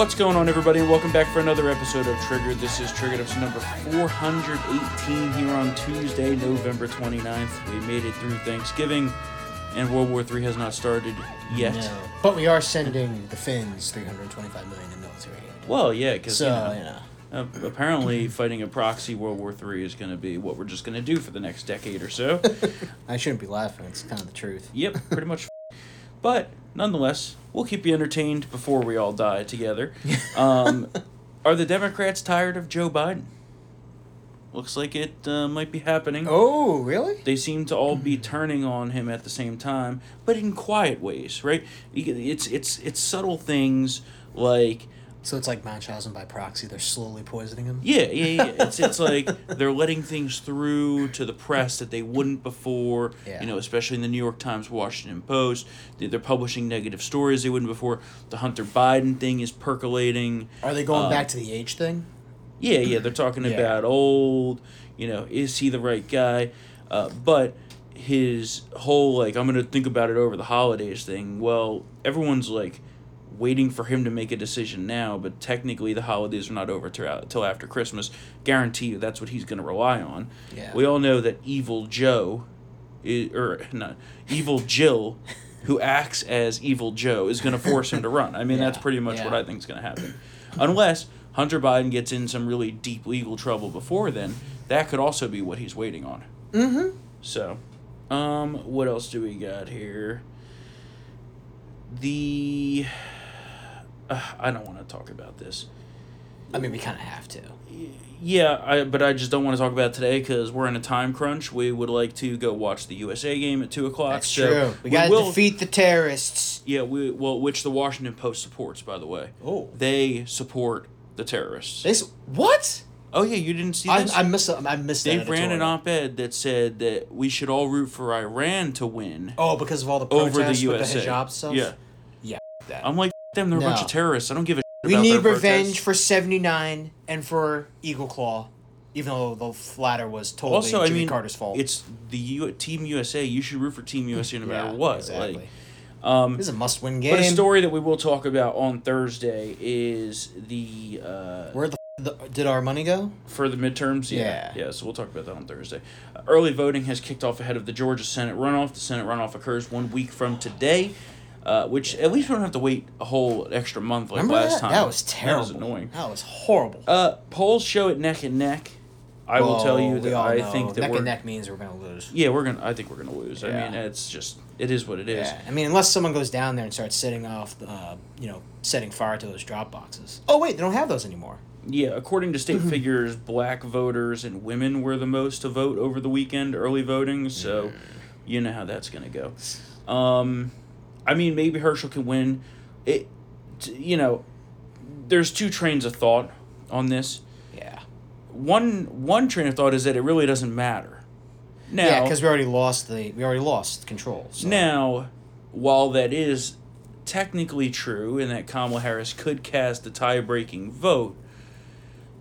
What's going on, everybody, and welcome back for another episode of Triggered. This is Triggered episode number 418 here on Tuesday, November 29th. We made it through Thanksgiving, and World War III has not started yet. No. But we are sending the Finns 325 million in military aid. Well, yeah, because So, you know, know. uh, apparently fighting a proxy World War III is going to be what we're just going to do for the next decade or so. I shouldn't be laughing. It's kind of the truth. Yep, pretty much. But nonetheless, we'll keep you entertained before we all die together. Um, are the Democrats tired of Joe Biden? Looks like it uh, might be happening. Oh, really? They seem to all be turning on him at the same time, but in quiet ways, right? It's it's it's subtle things like So it's like Munchausen by proxy. They're slowly poisoning him. Yeah, yeah, yeah. It's it's like they're letting things through to the press that they wouldn't before. Yeah. You know, especially in the New York Times, Washington Post. They- They're publishing negative stories they wouldn't before. The Hunter Biden thing is percolating. Are they going Um, back to the age thing? Yeah, yeah. They're talking Yeah. about old. You know, is he the right guy? Uh, but his whole like I'm gonna think about it over the holidays thing. Well, everyone's like waiting for him to make a decision now, but technically the holidays are not over till, after Christmas. Guarantee you that's what he's going to rely on. Yeah. We all know that Evil Joe, i or not Evil Jill, who acts as Evil Joe, is going to force him to run. I mean, that's pretty much what. I think is going to happen, unless Hunter Biden gets in some really deep legal trouble before then. That could also be what he's waiting on. Mm-hmm. So, um, what else do we got here? The uh, I don't want to talk about this. I mean, we kind of have to. Yeah, I but I just don't want to talk about it today because we're in a time crunch. We would like to go watch the USA game at two o'clock. That's so true. We gotta will- defeat the terrorists. Yeah, we well, which the Washington Post supports, by the way. Oh. They support the terrorists. They what? oh yeah, you didn't see I, this? I missed. I missed. they that ran an op-ed that said that we should all root for Iran to win Oh, because of all the over protests the with USA. the hijab stuff. Yeah, Yeah. That. I'm like "F them. They're a bunch of terrorists. I don't give a. we about need revenge protests. for seventy nine and for Eagle Claw, even though the latter was totally Also, I Jimmy mean, Carter's fault. it's the U- Team USA. You should root for Team USA no matter Yeah, what. Exactly. Like, um, this is a must win game. but a story that we will talk about on Thursday is the uh, Where the, f- the did our money go? for the midterms. Yeah, Yeah. yeah. So we'll talk about that on Thursday. Uh, early voting has kicked off ahead of the Georgia Senate runoff. The Senate runoff occurs one week from today. Uh, which at least we don't have to wait a whole extra month like Remember last that? time. That was terrible. That was annoying. That was horrible. Uh, polls show it neck and neck. I will tell you that I know think that neck we're and neck means we're gonna lose. yeah we're gonna I think we're gonna lose. I mean it's just it is what it is. Yeah, I mean, unless someone goes down there and starts setting off, uh, you know, setting fire to those drop boxes. Oh wait, they don't have those anymore. Yeah, according to state figures, black voters and women were the most to vote over the weekend early voting, so you know how that's going to go. Um I mean, maybe Herschel can win. It you know, there's two trains of thought on this. Yeah. One one train of thought is that it really doesn't matter. Now, yeah, because we already lost the we already lost control. So. Now, while that is technically true and that Kamala Harris could cast a tie breaking vote,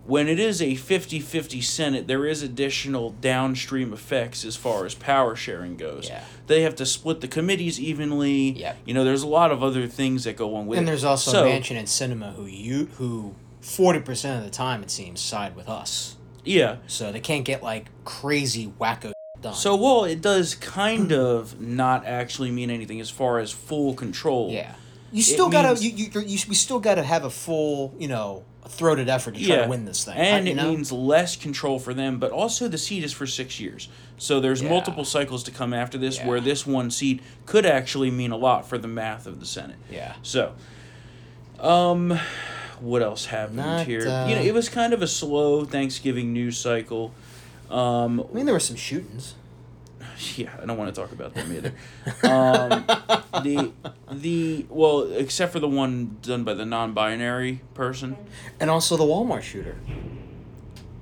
when it is a 50 50 Senate, there is additional downstream effects as far as power sharing goes. Yeah. They have to split the committees evenly. Yep. You know, there's a lot of other things that go along with and it. And there's also so, Manchin and Sinema who you who forty percent of the time it seems side with us. Yeah. So they can't get like crazy wacko done. So, while it does kind of not actually mean anything as far as full control. yeah, you still gotta means- you, you, you we still gotta have a full you know throated effort to try to win this thing. And I- it know? means less control for them, but also the seat is for six years. So there's Yeah. multiple cycles to come after this where this one seat could actually mean a lot for the math of the Senate. yeah. So, um, what else happened Not, here? uh, you know, it was kind of a slow Thanksgiving news cycle. Um, I mean, there were some shootings. yeah, I don't want to talk about them either. um, the the well, except for the one done by the non-binary person. And also the Walmart shooter.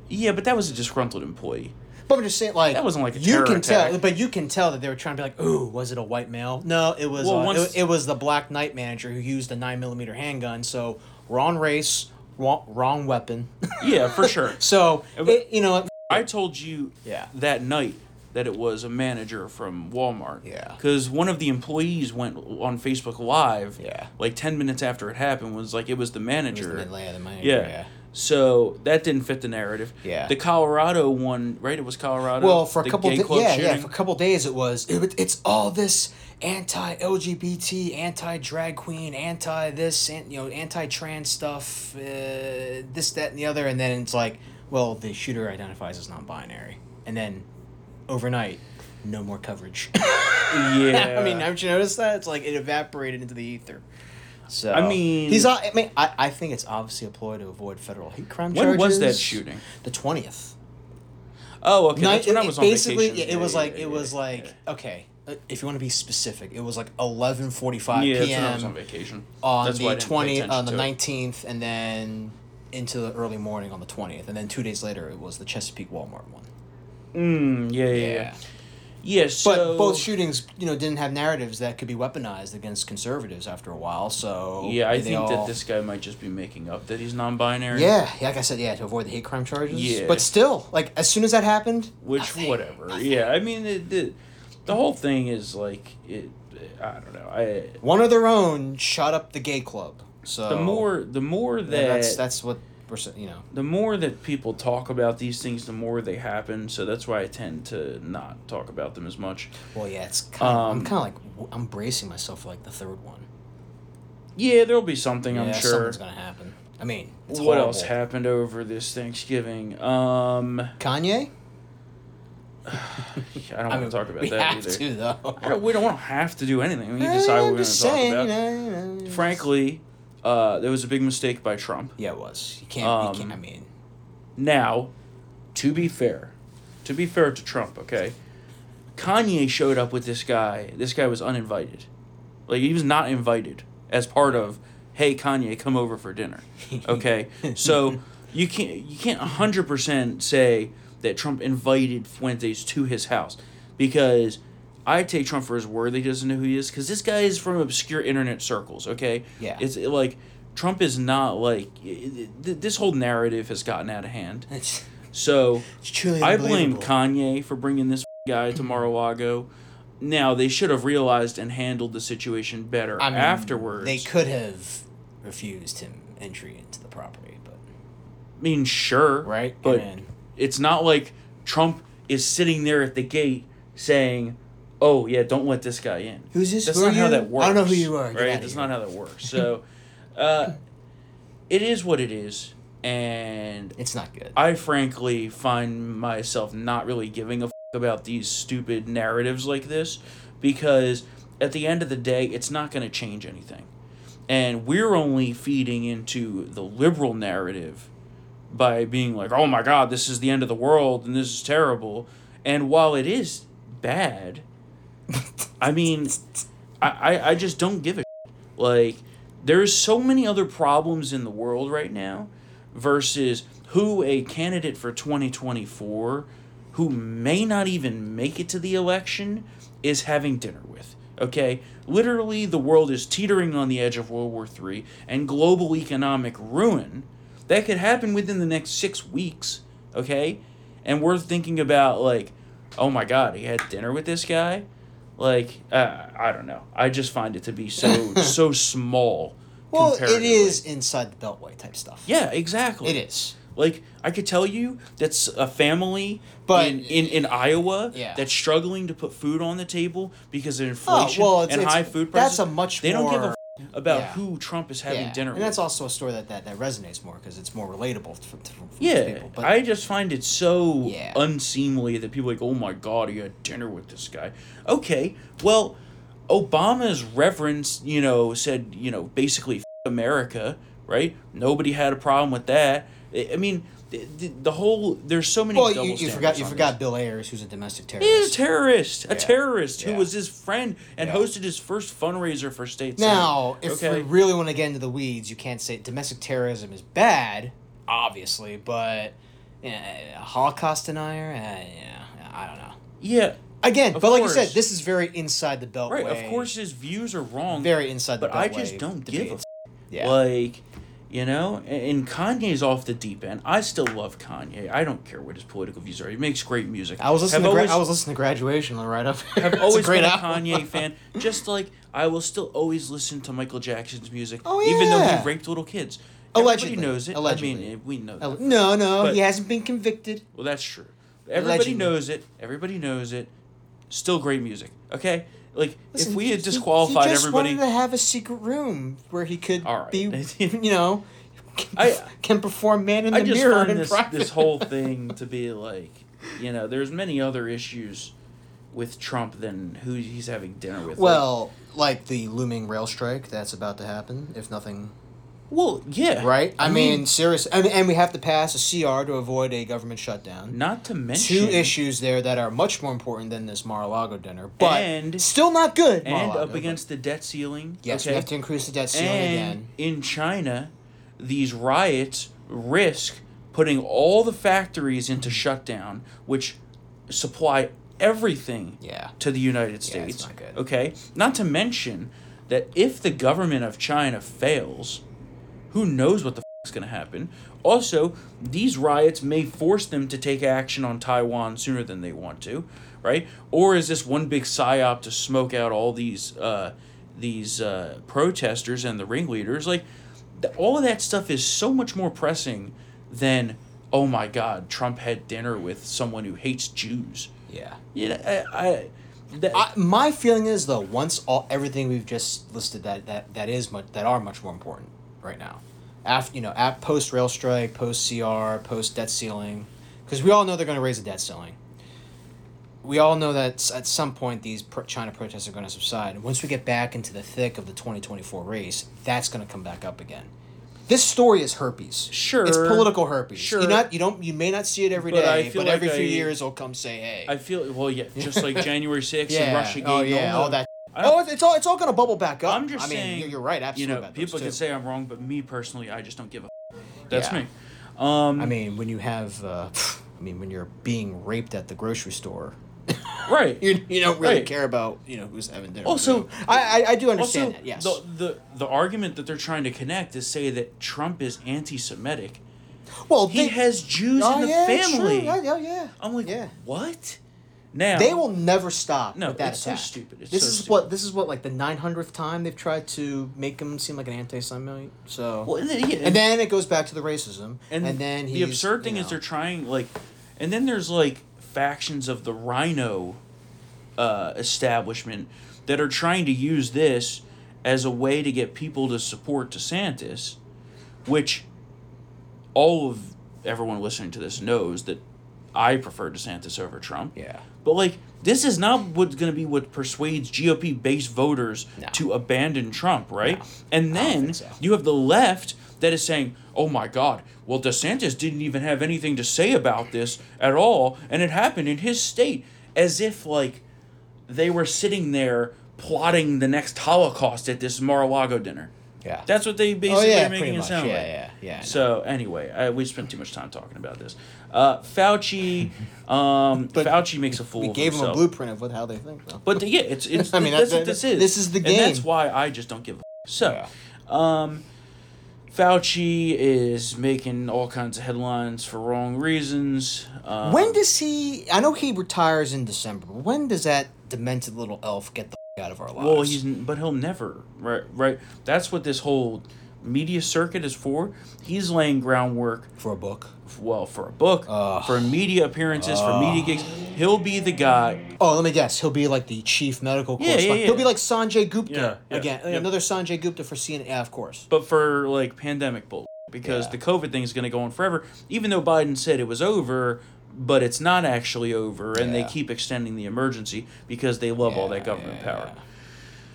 Yeah, but that was a disgruntled employee. But I'm just saying, like That wasn't like a you can tell, but you can tell that they were trying to be like, "Ooh, was it a white male?" No, it was. Well, uh, once- it, it was the Black night manager who used a nine millimeter handgun. So wrong race, wrong, wrong weapon. Yeah, for sure. so it, you know, I told you Yeah. that night that it was a manager from Walmart. Yeah. Because one of the employees went on Facebook Live. Yeah. Like ten minutes after it happened, was like it was the It was manager. the yeah, the manager, Yeah. yeah. So that didn't fit the narrative. Yeah. The Colorado one, right? It was Colorado. Well, for a couple, gay da- club yeah, yeah, for a couple days it was. It, it's all this anti-LGBT, anti-drag queen, anti this, and you know, anti-trans stuff, uh, this, that, and the other, and then it's like, well, the shooter identifies as non-binary, and then overnight, no more coverage. yeah. I mean, haven't you noticed that? It's like it evaporated into the ether. So I mean- he's. I mean, I, I think it's obviously a ploy to avoid federal hate crime when charges. was that shooting? The twentieth. Oh, okay. Night- That's when I it- was on basically, vacation. yeah, it was Yeah, like yeah, it was yeah, like yeah. okay. uh, If you want to be specific, it was like eleven forty five p.m. Yeah, I was on vacation. on That's the didn't twenty on the nineteenth, and then into the early morning on the twentieth, and then two days later it was the Chesapeake Walmart one. Mm, yeah, yeah, yeah. Yeah, so But both shootings, you know, didn't have narratives that could be weaponized against conservatives after a while. So Yeah, I think all- that this guy might just be making up that he's non-binary. Yeah, yeah, like I said, yeah, to avoid the hate crime charges. Yeah. But still, like as soon as that happened, Which nothing, whatever. nothing. Yeah, I mean it, the the whole thing is like it. I don't know. I one of their own shot up the gay club. So the more the more that Yeah, that's that's what we're you know. the more that people talk about these things, the more they happen. So that's why I tend to not talk about them as much. Well, yeah, it's kind of, I'm Um, kind of like I'm bracing myself for like the third one. Yeah, there'll be something. yeah, I'm sure. something's gonna happen. I mean, what horrible. else happened over this Thanksgiving? Um, Kanye. I don't I want mean, to talk about we that have either. to though. Don't, we don't have to do anything. We can decide what we're going to talk about. you know, you know, Frankly, uh, there was a big mistake by Trump. Yeah, it was. You can't. Um, you can't. I mean, Now, to be fair, to be fair to Trump, okay, Kanye showed up with this guy. This guy was uninvited. Like he was not invited as part of, hey Kanye, come over for dinner. Okay, so you can't you can't hundred percent say that Trump invited Fuentes to his house because. I take Trump for his word that he doesn't know who he is because this guy is from obscure internet circles. Okay, Yeah. it's like Trump is not like th- this whole narrative has gotten out of hand. it's, So it's truly I blame. Kanye for bringing this guy to Mar-a-Lago. Now they should have realized and handled the situation better I mean, afterwards. They could have refused him entry into the property, but I mean, sure, right. But it's not like Trump is sitting there at the gate saying, "Oh yeah, don't let this guy in." who's this? That's Who not how that works. I don't know who you are. Get Right? That's here. not how that works. So, uh, it is what it is, and It's not good. I frankly find myself not really giving a f- about these stupid narratives like this because at the end of the day, it's not going to change anything. And we're only feeding into the liberal narrative by being like, oh my God, this is the end of the world and this is terrible. And while it is bad, I mean, I, I, I just don't give a shit. Like, there's so many other problems in the world right now versus who a candidate for 2024 who may not even make it to the election is having dinner with. Okay? Literally, the world is teetering on the edge of World War III and global economic ruin that could happen within the next six weeks. Okay? And we're thinking about, like, oh my god, he had dinner with this guy? Like, uh, I don't know. I just find it to be so, so small. well, it is inside the beltway type stuff. Yeah, exactly. it is. Like I could tell you that's a family But- in, in, in Iowa Yeah. that's struggling to put food on the table because of Oh inflation well, it's, and it's, high food prices. That's a much they more. don't give a about yeah. who Trump is having yeah. dinner and with. that's also a story that, that, that resonates more because it's more relatable for, for, for yeah, people. But I just find it so Yeah. unseemly that people are like, oh my god, he had dinner with this guy. Okay, well, Obama's reverence, you know, said, you know, basically f- America, right? Nobody had a problem with that. I mean, the, the, the whole there's so many. well, you, you forgot you forgot this. Bill Ayers, who's a domestic terrorist. He's a terrorist. a Yeah. terrorist who Yeah. was his friend and Yeah. hosted his first fundraiser for state. Now, if okay, we really want to get into the weeds, you can't say domestic terrorism is bad, obviously, but yeah, a Holocaust denier, uh, yeah, I don't know. yeah, Again, Of but like you said, this is very inside the beltway. right. Of course, his views are wrong, very inside the but beltway. I just don't give a debates. Yeah. like. You know, and, Kanye's off the deep end. I still love Kanye. I don't care what his political views are. He makes great music. I was listening. Have To gra- always- I was listening to Graduation right up. I've always great been a album. Kanye fan. Just like I will still always listen to Michael Jackson's music, Oh, even though he raped little kids. Allegedly. Everybody knows it. I mean, eh, we know. That. No, no, But- he hasn't been convicted. Well, that's true. Everybody Allegedly. knows it. Everybody knows it. Still great music. Okay, like Listen, if we had he- disqualified he just everybody, wanted to have a secret room where he could right. be, you know, can, I- can perform man in the I just mirror find in this private. this whole thing to be like, you know, there's many other issues with Trump than who he's having dinner with. Like, Well, like the looming rail strike that's about to happen, if nothing. Well, yeah, Right? I, mean, seriously, And, and we have to pass a CR to avoid a government shutdown. not to mention Two issues there that are much more important than this Mar-a-Lago dinner, but And- still not good. and up against the debt ceiling. Yes, okay? we have to increase the debt ceiling and again. in China, these riots risk putting all the factories into shutdown, which supply everything Yeah. to the United States. Yeah, not good. Okay? Not to mention that if the government of China fails, who knows what the f- is going to happen? Also, these riots may force them to take action on Taiwan sooner than they want to, right? Or is this one big psyop to smoke out all these uh, these uh, protesters and the ringleaders? Like, th- all of that stuff is so much more pressing than, oh my God, Trump had dinner with someone who hates Jews. Yeah. You know, I, I, that, I, my feeling is though, once all everything we've just listed that that that is much that are much more important right now, after you know, at post rail strike, post CR, post debt ceiling, because we all know they're going to raise the debt ceiling. We all know that at some point these pro- China protests are going to subside, and once we get back into the thick of the twenty twenty four race, that's going to come back up again. This story is herpes. Sure. it's political herpes. Sure. You not you don't you may not see it every But I day, feel but every like few years they'll come say, "Hey, I feel well, yeah, just like January sixth yeah, and Russia oh yeah, all, that. Oh, it's, it's all it's all gonna bubble back up. I'm just I mean, saying, you're, you're right. You Absolutely. know, about people can say I'm wrong, but me personally, I just don't give a. F- That's Yeah. me. Um, I mean, when you have, uh, I mean, when you're being raped at the grocery store, right. you, you don't really Right. care about you know who's having dinner. Also- I, I I do Also, understand that. Yes. the, the the argument that they're trying to connect is say that Trump is anti-Semitic. well, He they, has Jews oh, in the yeah, family. true. Yeah, yeah, yeah. I'm like, Yeah. what? Now They will never stop No, with that it's so stupid. It's this so is stupid. what this is what like the nine hundredth time they've tried to make him seem like an anti-Semite. So Well, and then, yeah, and then it goes back to the racism, and, and, then the absurd thing you is they're trying like, and then there's like factions of the RINO uh, establishment that are trying to use this as a way to get people to support DeSantis, which all of everyone listening to this knows that I prefer DeSantis over Trump. yeah. But like this is not what's going to be what persuades GOP base voters No. to abandon Trump, right? No. And then so. you have the left that is saying, "Oh my god, well DeSantis didn't even have anything to say about this at all and it happened in his state." As if like they were sitting there plotting the next Holocaust at this Mar-a-Lago dinner. Yeah. That's what they oh basically yeah, are making it sound yeah, like. yeah, yeah. Know. So anyway, I, we spent too much time talking about this. Uh, Fauci, um, Fauci makes a fool. we of gave him a blueprint of what how they think though. But yeah, it's it's. I mean, that's that- what this is. this is the and that's why I just don't give a. So, Yeah. um, Fauci is making all kinds of headlines for wrong reasons. Um, When does he? I know he retires in December. But when does that demented little elf get the out of our lives? Well, he's but he'll never right right. That's what this whole media circuit is for. He's laying groundwork for a book. well for a book, Ugh. for media appearances, for media gigs. He'll be the guy. Oh, let me guess. He'll be like the chief medical Yeah, yeah, correspondent. yeah. He'll be like Sanjay Gupta Yeah, again. Another Sanjay Gupta for CNN. Of course. but for like pandemic bull because the COVID thing is going to go on forever. Even though Biden said it was over, but it's not actually over, and they keep extending the emergency because they love all that government Yeah, power. yeah.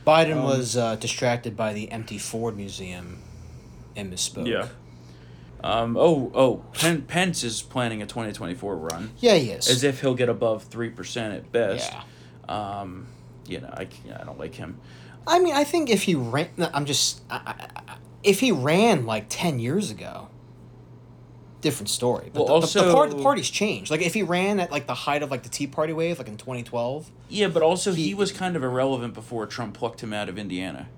Biden Um, was uh, distracted by the empty Ford museum and misspoke. Yeah. Um, oh, oh, Pen- Pence is planning a 2024 run Yeah, he is. as if he'll get above 3% at best. yeah. Um, you know, I, I don't like him. I mean, I think if he ran, I'm just, I, I, I- if he ran like ten years ago, different story. But Well, the, the, the, part, the party's changed. Like if he ran at like the height of like the Tea Party wave, like in 2012. Yeah, but also he, He- was kind of irrelevant before Trump plucked him out of Indiana.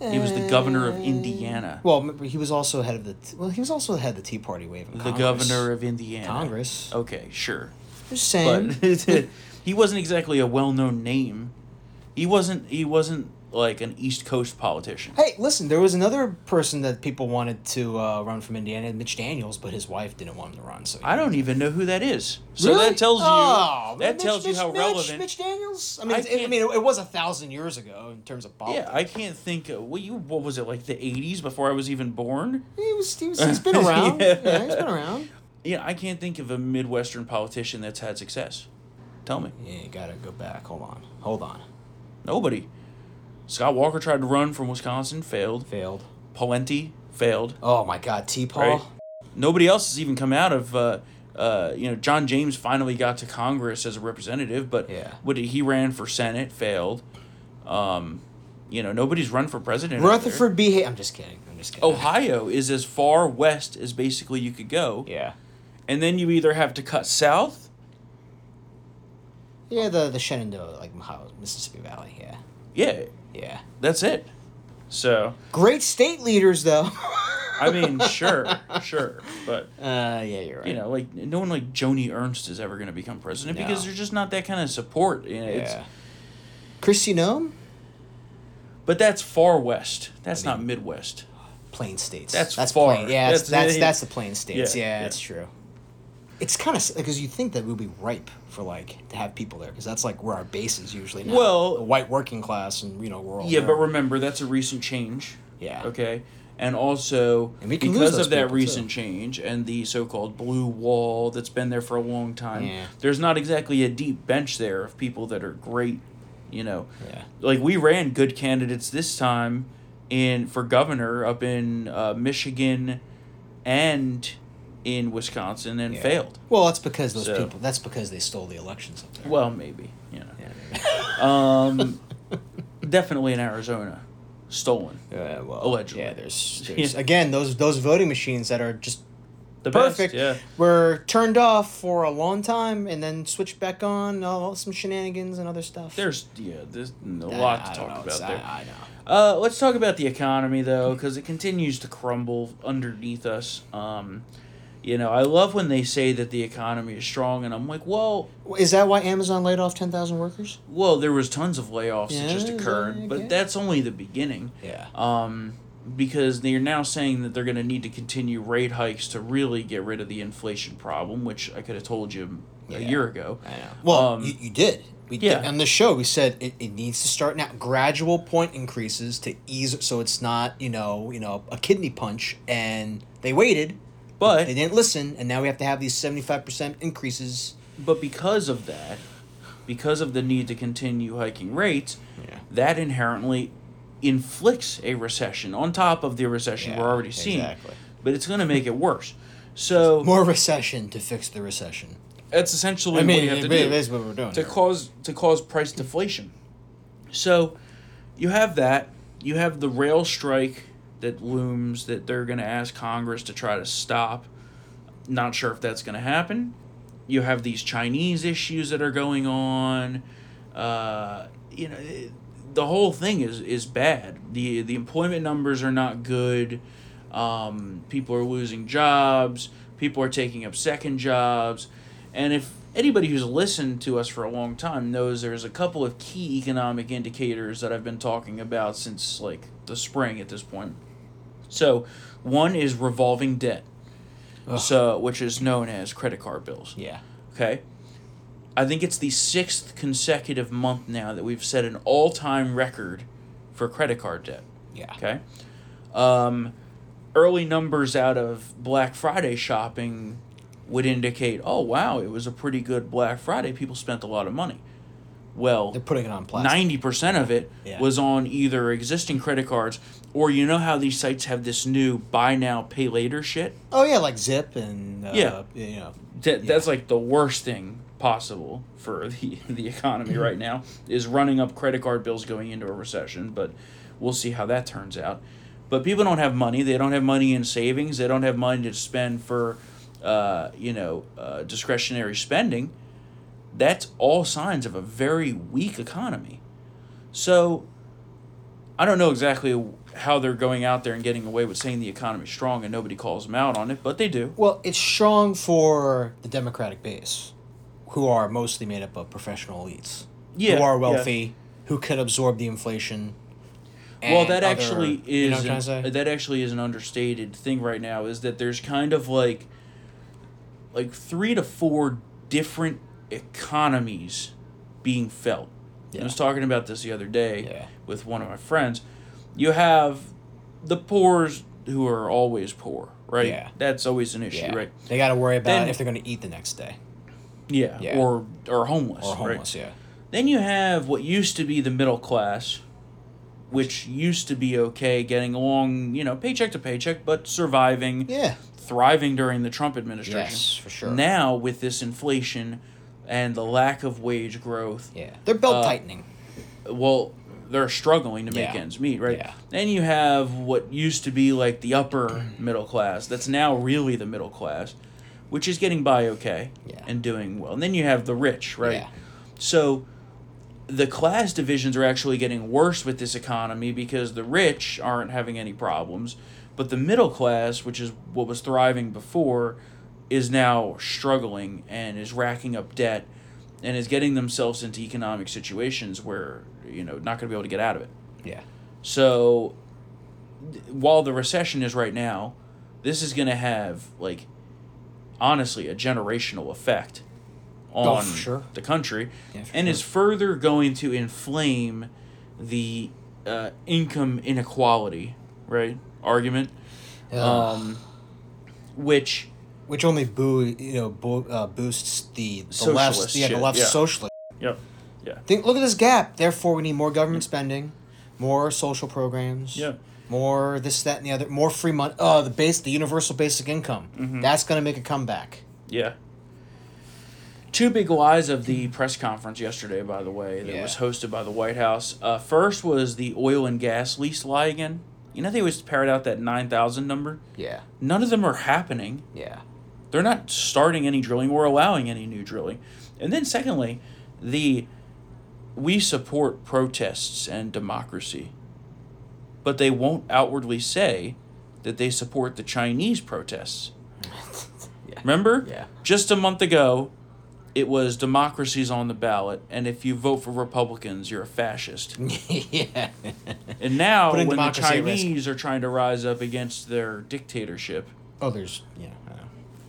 He was the governor of Indiana. Eh, well, he was also head of the. Well, he was also head of the Tea Party wave. The Congress. governor of Indiana. Congress. Okay, sure. Just saying. But he wasn't exactly a well-known name. He wasn't. He wasn't like an East Coast politician. Hey, listen, there was another person that people wanted to uh, run from Indiana, Mitch Daniels, but his wife didn't want him to run. So I don't even know who that is. So Really? that tells you. Oh, that Mitch- tells you Mitch- how Mitch- relevant. Mitch Daniels. I mean, I it's- I, mean, it, it was a thousand years ago in terms of politics. Yeah, I can't think. Uh, what you? What was it like the '80s before I was even born? He was. He was. He's been around. Yeah. yeah. he's been around. Yeah, I can't think of a Midwestern politician that's had success. Tell me. Yeah, you gotta go back. Hold on. Hold on. Nobody. Scott Walker tried to run from Wisconsin, failed. Failed. Pawlenty failed. Oh my God, T-Paw. Right. Nobody else has even come out of. Uh, uh, you know, John James finally got to Congress as a representative, but Yeah. what he ran for Senate, failed. Um, you know, nobody's run for president. Rutherford B. Hay- I'm just kidding. I'm just kidding. Ohio is as far west as basically you could go, Yeah. and then you either have to cut south. Yeah, the the Shenandoah, like Mississippi Valley. Yeah. Yeah, Yeah. that's it. So Great state leaders, though. I mean, sure, sure, but Uh, yeah, you're right. you know, like no one like Joni Ernst is ever going to become president because there's just not that kind of support. You know, it's, yeah. Kristi Noem? but that's far west. That's I mean- not Midwest. Plain states. That's that's far. Plain, yeah, that's That's- that's, that's the plain states. Yeah, Yeah, yeah. that's true. It's kind of because you think that we'll be ripe for like to have people there because that's like where our base is usually now. Well- the white working class and you know we're all Yeah, there. but remember that's a recent change. yeah, Okay. And also, And we can because of that recent too. change and the so called blue wall that's been there for a long time, Yeah. there's not exactly a deep bench there of people that are great, you know. yeah, Like, we ran good candidates this time in for governor up in uh, Michigan and in Wisconsin and Yeah. failed. Well, that's because those So- people. That's because they stole the elections up there. Well, maybe, you know. Yeah. Um, definitely in Arizona. Stolen. Yeah, well, Allegedly. Yeah, there's, there's again those those voting machines that are just The perfect. best, yeah. Were turned off for a long time and then switched back on. All some shenanigans and other stuff. There's yeah, there's a lot I to talk know, about it's- there. I, I know. Uh, let's talk about the economy though, because it continues to crumble underneath us. Um, you know, I love when they say that the economy is strong, and I'm like, well, Is that why Amazon laid off ten thousand workers? well, there was tons of layoffs that just Yeah, occurred, yeah, but that's only the beginning. Yeah. Um, because they're now saying that they're going to need to continue rate hikes to really get rid of the inflation problem, which I could have told you a year ago. I know. Well, Um, you, you did. We yeah. did. On the show, we said it, it needs to start now. Gradual point increases to ease, so it's not you know you know a kidney punch. And they waited, But they didn't listen, and now we have to have these seventy five percent increases. But because of that, because of the need to continue hiking rates, Yeah. that inherently inflicts a recession on top of the recession we're already seeing. Exactly. But it's going to make it worse. So More recession to fix the recession. that's essentially I mean, what you have to do is what we're doing. to here. cause to cause price deflation. So you have that. You have the rail strike that looms that they're going to ask Congress to try to stop. Not sure if that's going to happen. You have these Chinese issues that are going on. Uh, you know, the whole thing is is bad. the The employment numbers are not good. Um, people are losing jobs. People are taking up second jobs. And if anybody who's listened to us for a long time knows there's a couple of key economic indicators that I've been talking about since like the spring at this point. So, one is revolving debt. Ugh. So, which is known as credit card bills. yeah. Okay. I think it's the sixth consecutive month now that we've set an all time record for credit card debt. Yeah. Okay. Um, early numbers out of Black Friday shopping would indicate, oh, wow, it was a pretty good Black Friday. People spent a lot of money. Well, They're putting it on plastic. ninety percent of it Yeah. was on either existing credit cards or you know how these sites have this new buy now pay later shit. Oh yeah, like Zip and uh, Yeah. you know. That, That's like the worst thing possible for the the economy right now is running up credit card bills going into a recession. But we'll see how that turns out. But people don't have money. They don't have money in savings. They don't have money to spend for, uh, you know, uh, discretionary spending. That's all signs of a very weak economy. So, I don't know exactly how they're going out there and getting away with saying the economy's strong and nobody calls them out on it, but they do. Well, it's strong for the Democratic base, who are mostly made up of professional elites, Yeah, who are yeah. wealthy, who could absorb the inflation. Well, that other- actually is You know what I'm trying to an- that actually is an understated thing right now. Is that there's kind of like like three to four different economies being felt. I was talking about this the other day Yeah. with one of my friends. You have the poors who are always poor, right? Yeah. That's always an issue, Yeah. right? They got to worry about Then- if they're going to eat the next day Yeah. Yeah. Or or homeless. or right? homeless. Yeah. Then you have what used to be the middle class, which used to be okay, getting along, you know, paycheck to paycheck, but surviving, Yeah. thriving during the Trump administration. Yes, for sure. Now, with this inflation and the lack of wage growth, Yeah. They're belt Uh, tightening. well, they're struggling to make Yeah. ends meet, right? Yeah. Then you have what used to be like the upper middle class, that's now really the middle class, which is getting by okay Yeah. and doing well. And then you have the rich, right? Yeah. So the class divisions are actually getting worse with this economy because the rich aren't having any problems, but the middle class, which is what was thriving before, is now struggling and is racking up debt and is getting themselves into economic situations where, you know, not going to be able to get out of it. Yeah. So while the recession is right now, this is going to have like honestly a generational effect Oh, on for sure. the country Yeah, and sure. is further going to inflame the uh, income inequality, right? Argument um which Which only boo you know bo- uh, boosts the the Socialist left yeah the left yeah. socialist. yep. Yeah. Think look at this gap. Therefore, we need more government spending, more social programs. Yeah. More this, that, and the other. More free money. Oh, the base, the universal basic income. Mm-hmm. That's gonna make a comeback. Yeah. Two big lies of the press conference yesterday, by the way, that Yeah. was hosted by the White House. Uh, first was the oil and gas lease lie again. You know, they always parrot out that 9,000 number. Yeah. None of them are happening. Yeah. They're not starting any drilling or allowing any new drilling. And then, secondly, the we support protests and democracy, but they won't outwardly say that they support the Chinese protests. Yeah. Remember? Yeah. Just a month ago, it was democracy's on the ballot, and if you vote for Republicans, you're a fascist. yeah. And now, when the democracy at risk. Chinese are trying to rise up against their dictatorship, oh, there's yeah. I know.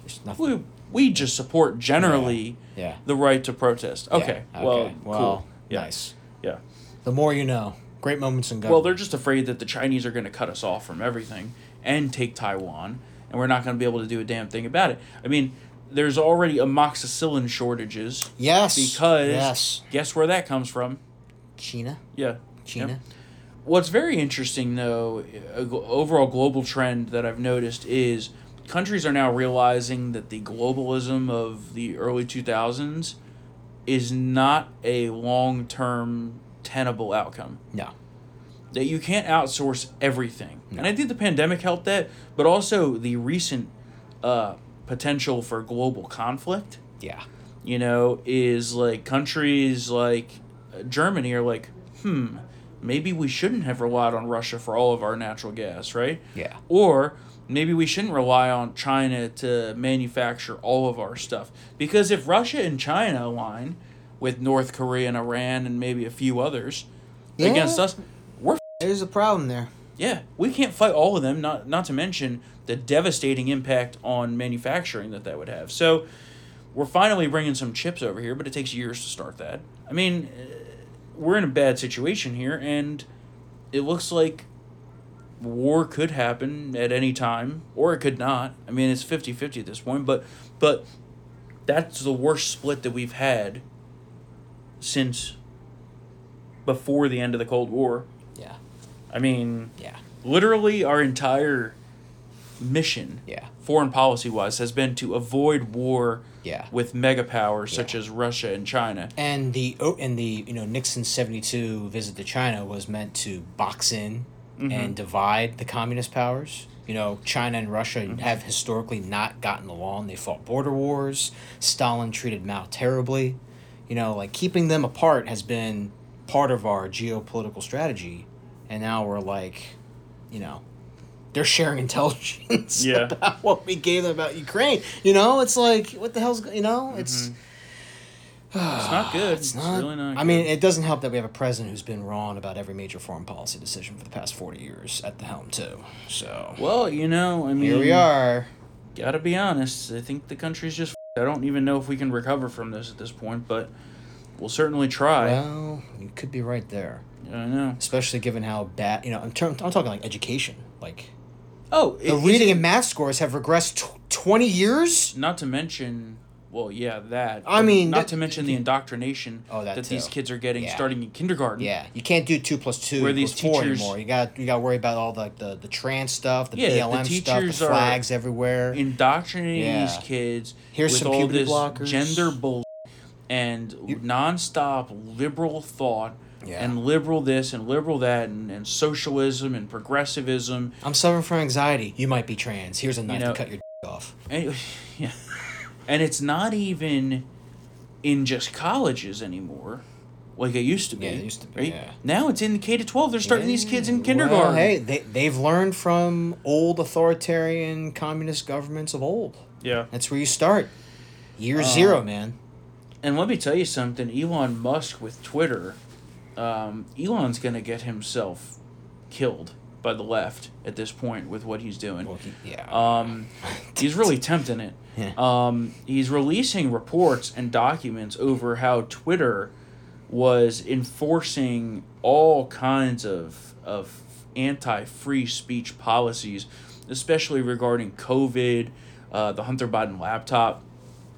There's nothing. we, we just support generally Yeah. the right to protest. Okay, Yeah, well, well, cool. Yeah, nice. yeah. The more you know. Great moments in government. Well, they're just afraid that the Chinese are going to cut us off from everything and take Taiwan, and we're not going to be able to do a damn thing about it. I mean, there's already amoxicillin shortages yes. because yes. guess where that comes from? China. Yeah. China. Yep. What's very interesting, though, a overall global trend that I've noticed is countries are now realizing that the globalism of the early 2000s is not a long term tenable outcome. No. That you can't outsource everything. No. And I think the pandemic helped that, but also the recent uh, potential for global conflict Yeah. you know, is like countries like uh, Germany are like, hmm, maybe we shouldn't have relied on Russia for all of our natural gas, right? Yeah. Or maybe we shouldn't rely on China to manufacture all of our stuff. Because if Russia and China align with North Korea and Iran and maybe a few others Yeah. against us, we're There's a problem there. yeah, we can't fight all of them. Not not to mention the devastating impact on manufacturing that that would have. So, we're finally bringing some chips over here, but it takes years to start that. I mean, uh, we're in a bad situation here, and it looks like war could happen at any time, or it could not. I mean, it's 50-50 at this point, but but that's the worst split that we've had since before the end of the Cold War. Yeah. I mean, Yeah. literally our entire mission Yeah. foreign policy wise has been to avoid war Yeah. with mega powers such as Russia and China. And the oh, and the you know Nixon seventy two visit to China was meant to box in Mm-hmm. and divide the communist powers. You know, China and Russia Mm-hmm. have historically not gotten along. They fought border wars. Stalin treated Mao terribly. You know, like keeping them apart has been part of our geopolitical strategy. And now we're like, you know, they're sharing intelligence Yeah. about what we gave them about Ukraine. You know, it's like what the hell's you know, it's It's not good. it's It's, not. really not. I good. mean, it doesn't help that we have a president who's been wrong about every major foreign policy decision for the past forty years at the helm too. So well, you know, I mean, here we are. Gotta be honest. I think the country's just. I don't even know if we can recover from this at this point, but we'll certainly try. Well, you could be right there, Yeah, I know. especially given how bad you know. Term, I'm talking like education, like Oh, the it- reading it- and math scores have regressed tw- twenty years. Not to mention, well, yeah, that. I mean, not that- to mention the indoctrination Oh, that these kids are getting Yeah. starting in kindergarten. Yeah, you can't do two plus two Where these four teachers- anymore. You got you got to worry about all the, the the trans stuff, the Yeah, the BLM stuff, teachers the are flags everywhere. Indoctrinating Yeah. these kids Here's with some all puberty this blockers. gender bull and nonstop liberal thought Yeah. and liberal this and liberal that and, and socialism and progressivism I'm suffering from anxiety. You might be trans. Here's a knife know- to cut your d- off. And, yeah. And it's not even in just colleges anymore, like it used to be. Yeah, it used to be, Right? yeah. Now it's in K to twelve. They're starting these kids in Well, kindergarten. hey, they they've learned from old authoritarian communist governments of old. Yeah. That's where you start. Year Uh, zero, man. And let me tell you something. Elon Musk with Twitter, um, Elon's gonna get himself killed by the left at this point with what he's doing. Well, he- yeah. Um, he's really tempting it. Yeah. Um, he's releasing reports and documents over how Twitter was enforcing all kinds of of anti free speech policies, especially regarding COVID, uh, the Hunter Biden laptop,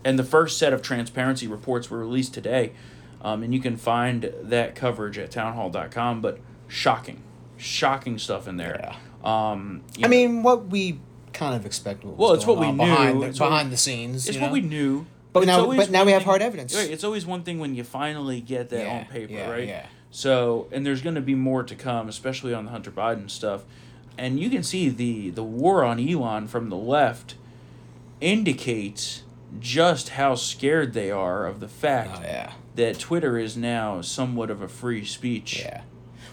and the first set of transparency reports were released today. Um, and you can find that coverage at townhall.com. But shocking, shocking stuff in there. Um, I know, mean, what we kind of expect. What was Well, it's what we knew. behind the, It's behind the scenes. It's what know? we knew. But it's now- but now we have thing- hard evidence. Right, it's always one thing when you finally get that Yeah, on paper, yeah, right? yeah. So, and there's going to be more to come, especially on the Hunter Biden stuff. And you can see the the war on Elon from the left indicates just how scared they are of the fact Oh yeah, that Twitter is now somewhat of a free speech. yeah.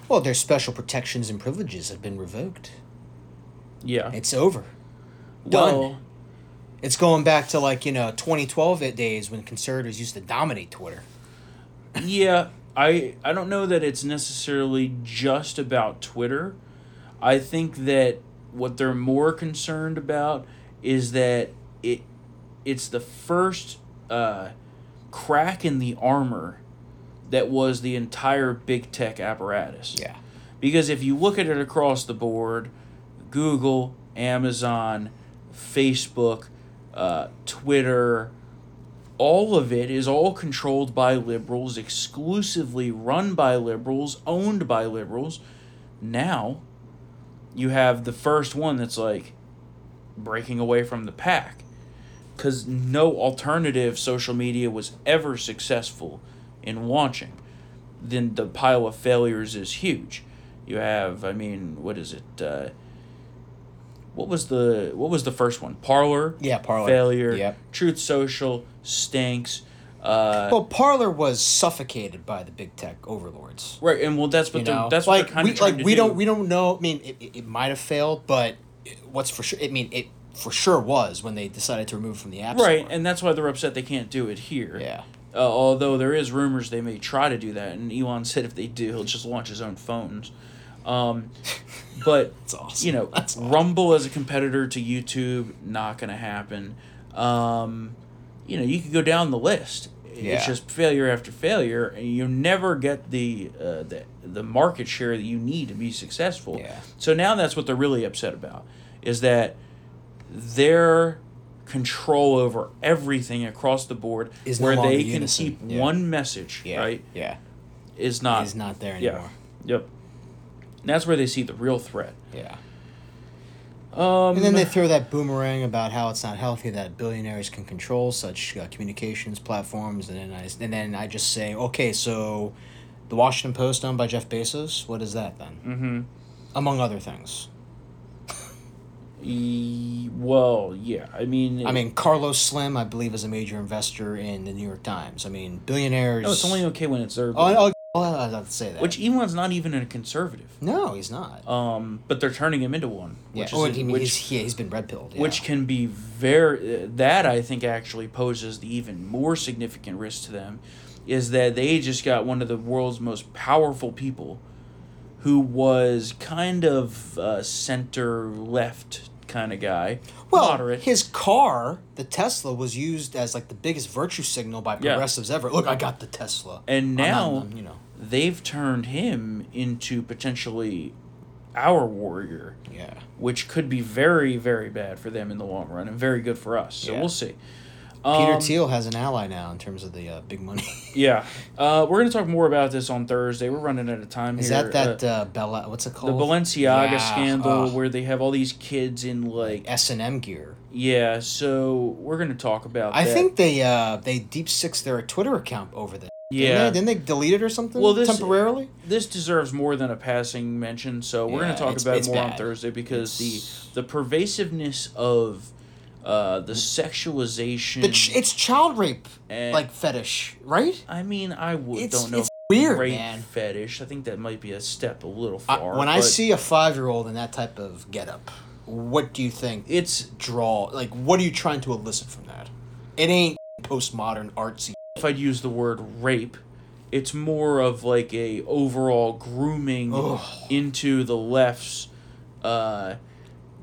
Well, their special protections and privileges have been revoked. Yeah. It's over. done. well, It's going back to like you know 2012 days when conservatives used to dominate Twitter. yeah, I I don't know that it's necessarily just about Twitter. I think that what they're more concerned about is that it it's the first uh, crack in the armor that was the entire big tech apparatus. Yeah. Because if you look at it across the board, Google, Amazon, Facebook, uh, Twitter, all of it is all controlled by liberals, exclusively run by liberals, owned by liberals. Now, you have the first one that's like breaking away from the pack. Because no alternative social media was ever successful in launching. Then the pile of failures is huge. You have, I mean, what is it? Uh, what was the what was the first one? Parler. Yeah, Parler. Failure. Yep. Truth Social stinks. Uh, Well, Parler was suffocated by the big tech overlords. right, and well, that's what You they're know, that's like what we of like to we do. don't we don't know. I mean, it, it, it might have failed, but what's for sure? I mean, it for sure was when they decided to remove from the app right, store. and that's why they're upset they can't do it here. yeah, Uh, although there is rumors they may try to do that, and Elon said if they do, he'll just launch his own phones. Um, but awesome. you know, that's awesome. Rumble as a competitor to YouTube, not going to happen. Um, you know, you could go down the list. Yeah. It's just failure after failure, and you never get the uh, the the market share that you need to be successful. Yeah. So now that's what they're really upset about, is that their control over everything across the board, Is where longer they can unison. keep Yeah. one message, yeah, right, Yeah, is not. is not there yeah. anymore. Yep. And that's where they see the real threat. Yeah. Um, And then they throw that boomerang about how it's not healthy that billionaires can control such uh, communications platforms, and then I and then I just say, okay, so the Washington Post owned by Jeff Bezos, what is that then? Mm-hmm. Among other things. E- well, yeah. I mean, I mean, Carlos Slim, I believe, is a major investor in the New York Times. I mean, billionaires. no, it's only okay when it's their. Oh, oh, oh, to say that. Which Elon's not even a conservative. no, he's not. Um, but they're turning him into one, yeah, which oh, is I mean, which, he's, yeah, he's been red pilled. Yeah. which can be very uh, that I think actually poses the even more significant risk to them, is that they just got one of the world's most powerful people, who was kind of uh, center left kind of guy, well, moderate. his car, the Tesla, was used as like the biggest virtue signal by Yeah. progressives ever. Look, I got the Tesla. And not- now you know, they've turned him into potentially our warrior, yeah. which could be very, very bad for them in the long run and very good for us. So Yeah. we'll see. Peter Um, Thiel has an ally now in terms of the uh, big money. Yeah. Uh, we're going to talk more about this on Thursday. We're running out of time Is here. that that Uh, uh, Bella? What's it called? The Balenciaga Yeah, scandal ugh. where they have all these kids in like S and M gear. yeah, so we're going to talk about I that. think they uh they deep six their Twitter account over this. yeah. Didn't they, didn't they delete it or something? Well, this- temporarily. this deserves more than a passing mention, so we're gonna talk about it more on. Thursday because It's- the the pervasiveness of uh, the sexualization The ch- it's child rape like fetish, right? I mean, I w- It's- don't know it's weird, rape man. fetish. I think that might be a step a little I, far. when I see a five year old in that type of getup, what do you think? it's draw like what are you trying to elicit from that? It ain't postmodern artsy. if I'd use the word rape, it's more of like a overall grooming Ugh. into the left's uh,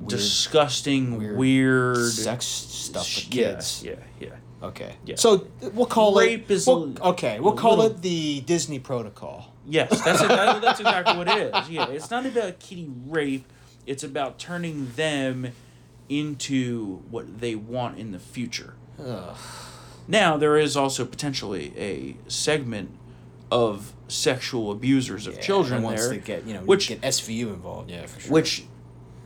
disgusting, weird weird, Sex stuff for kids. Yeah, yeah. yeah. Okay. Yeah. So we'll call it Rape it. is we'll- okay, we'll call little- it the Disney Protocol. Yes, that's that, that's exactly what it is. Yeah, it's not about kitty rape. It's about turning them into what they want in the future. Ugh. Now there is also potentially a segment of sexual abusers of Yeah, children once there, they get you know which- get SVU involved. Yeah, for sure. which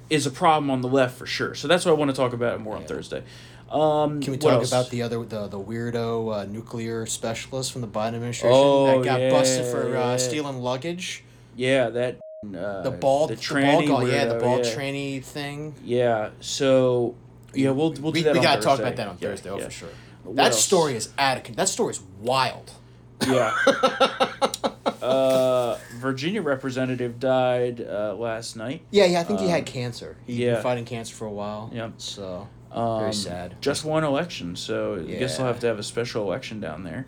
is a problem on the left for sure. So that's what I want to talk about more on Thursday. Um, Can we talk about the other the the weirdo uh, nuclear specialist from the Biden administration Oh, that got busted for yeah. uh, stealing luggage? Yeah, that uh, The bald, the the, tranny guy, yeah, the weirdo, bald yeah. tranny thing. Yeah, so yeah, we'll we'll we, do that. we gotta talk about that on Yeah, Thursday, oh for sure. What that else? story is out of that story is wild. Yeah. Virginia representative died uh, last night. Yeah, yeah, I think he Um, had cancer. He'd yeah. been fighting cancer for a while. Yep. So Um, Very sad. Just one election, so I guess they'll have to have a special election down there.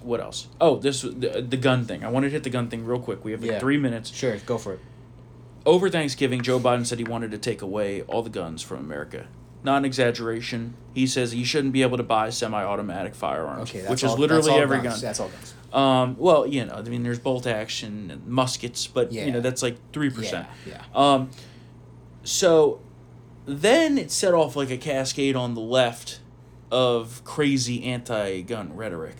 What else? Oh, this the, the gun thing. I wanted to hit the gun thing real quick. We have like Yeah. three minutes. sure, go for it. Over Thanksgiving, Joe Biden said he wanted to take away all the guns from America. Not an exaggeration. He says he shouldn't be able to buy semi-automatic firearms, Okay, that's which all, is literally all every guns. gun. That's all guns. Um, well, you know, I mean, there's bolt action and muskets, but you know that's like three Yeah, percent. yeah. Um, so then it set off like a cascade on the left of crazy anti-gun rhetoric.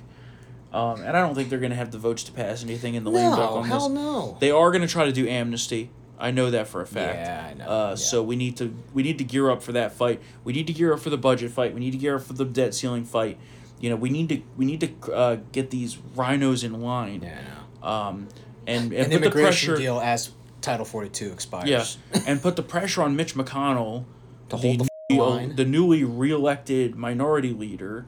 Um, and I don't think they're going to have the votes to pass anything in the lame duck No, on hell this. no. They are going to try to do amnesty. I know that for a fact. Yeah, I know. Uh, Yeah. So we need to we need to gear up for that fight. We need to gear up for the budget fight. We need to gear up for the debt ceiling fight. You know, we need to we need to uh, get these RINOs in line. Yeah, Um, and and An put the immigration pressure. deal as Title Forty Two expires. Yeah, and put the pressure on Mitch McConnell To hold the the, line. the newly reelected minority leader.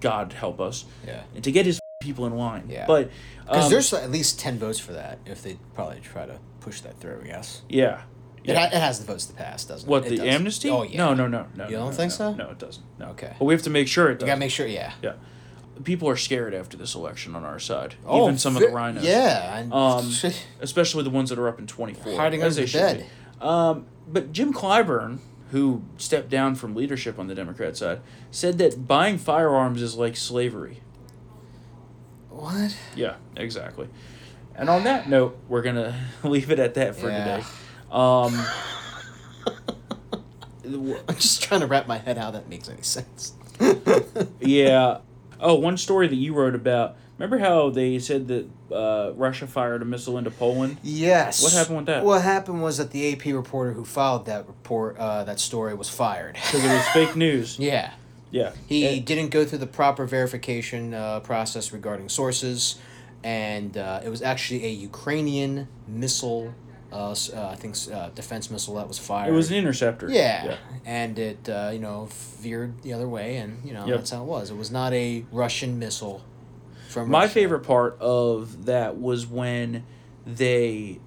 God help us, Yeah. and to get his people in line. Yeah. but Because um, there's at least ten votes for that. If they probably try to push that through, I guess. yeah. It, ha- it has the votes to pass, doesn't What it? It the does. amnesty? Oh yeah. No, no, no, no. You don't no, think no. so? No, it doesn't. No. Okay. But we have to make sure it does. You gotta make sure. Yeah. Yeah. People are scared after this election on our side. Oh, Even some of ve- the RINOs. Yeah. Um, especially the ones that are up in 24. Hiding as under they the should bed. be. Um, but Jim Clyburn, who stepped down from leadership on the Democrat side, said that buying firearms is like slavery. what? Yeah, exactly. And on that note, we're going to leave it at that for Yeah. today. Um, I'm just trying to wrap my head how that makes any sense. yeah. Oh, one story that you wrote about. Remember how they said that uh, Russia fired a missile into Poland? Yes. What happened with that? What happened was that the AP reporter who filed that report, uh, that story, was fired. Because it was fake news. yeah. Yeah. He And- didn't go through the proper verification uh, process regarding sources, and uh, it was actually a Ukrainian missile, uh, uh, I think, uh, defense missile that was fired. it was an interceptor. Yeah, and it uh, you know veered the other way, and you know Yep. that's how it was. It was not a Russian missile From My Russia. favorite part of that was when they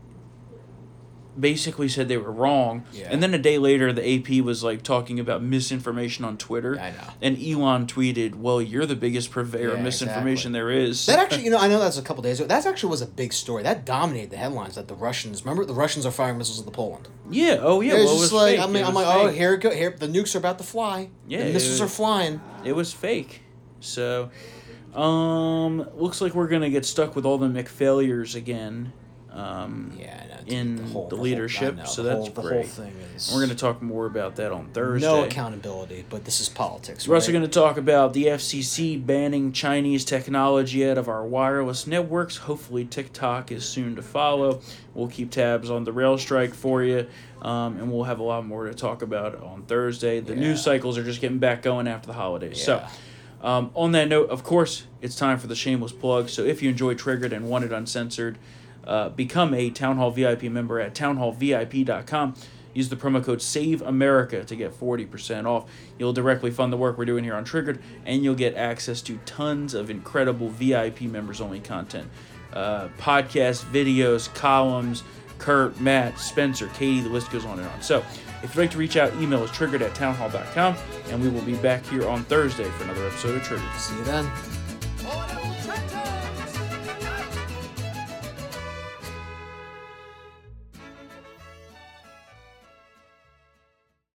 basically said they were wrong, Yeah. and then a day later, the AP was like talking about misinformation on Twitter. I know. And Elon tweeted, "Well, you're the biggest purveyor of Yeah, misinformation there is." That actually, you know, I know that's a couple days ago. That actually was a big story. That dominated the headlines. That the Russians, remember, the Russians are firing missiles into Poland. yeah. Oh yeah. it was well, just was like fake. I mean, I'm was like, oh, here it go. Here, the nukes are about to fly. Yeah, the missiles it- are flying. It was fake. So, um, looks like we're gonna get stuck with all the McFailures again. Um, Yeah, dude, in the whole- leadership, I know, so the that's whole, The whole great. thing is. We're gonna talk more about that on Thursday. no accountability, but this is politics. We're also going to talk about the FCC banning Chinese technology out of our wireless networks. Hopefully, TikTok is soon to follow. We'll keep tabs on the rail strike for you, um, and we'll have a lot more to talk about on Thursday. The Yeah. news cycles are just getting back going after the holidays. So, um, on that note, of course, it's time for the shameless plug. So, if you enjoy Triggered and want it uncensored, uh, become a Town Hall VIP member at townhallvip.com. Use the promo code Save America to get 40% off. You'll directly fund the work we're doing here on Triggered, and you'll get access to tons of incredible VIP members only content uh, podcasts, videos, columns. Kurt, Matt, Spencer, Katie, the list goes on and on. So, if you'd like to reach out, email us triggered at townhall.com, and we will be back here on Thursday for another episode of Triggered. See you then.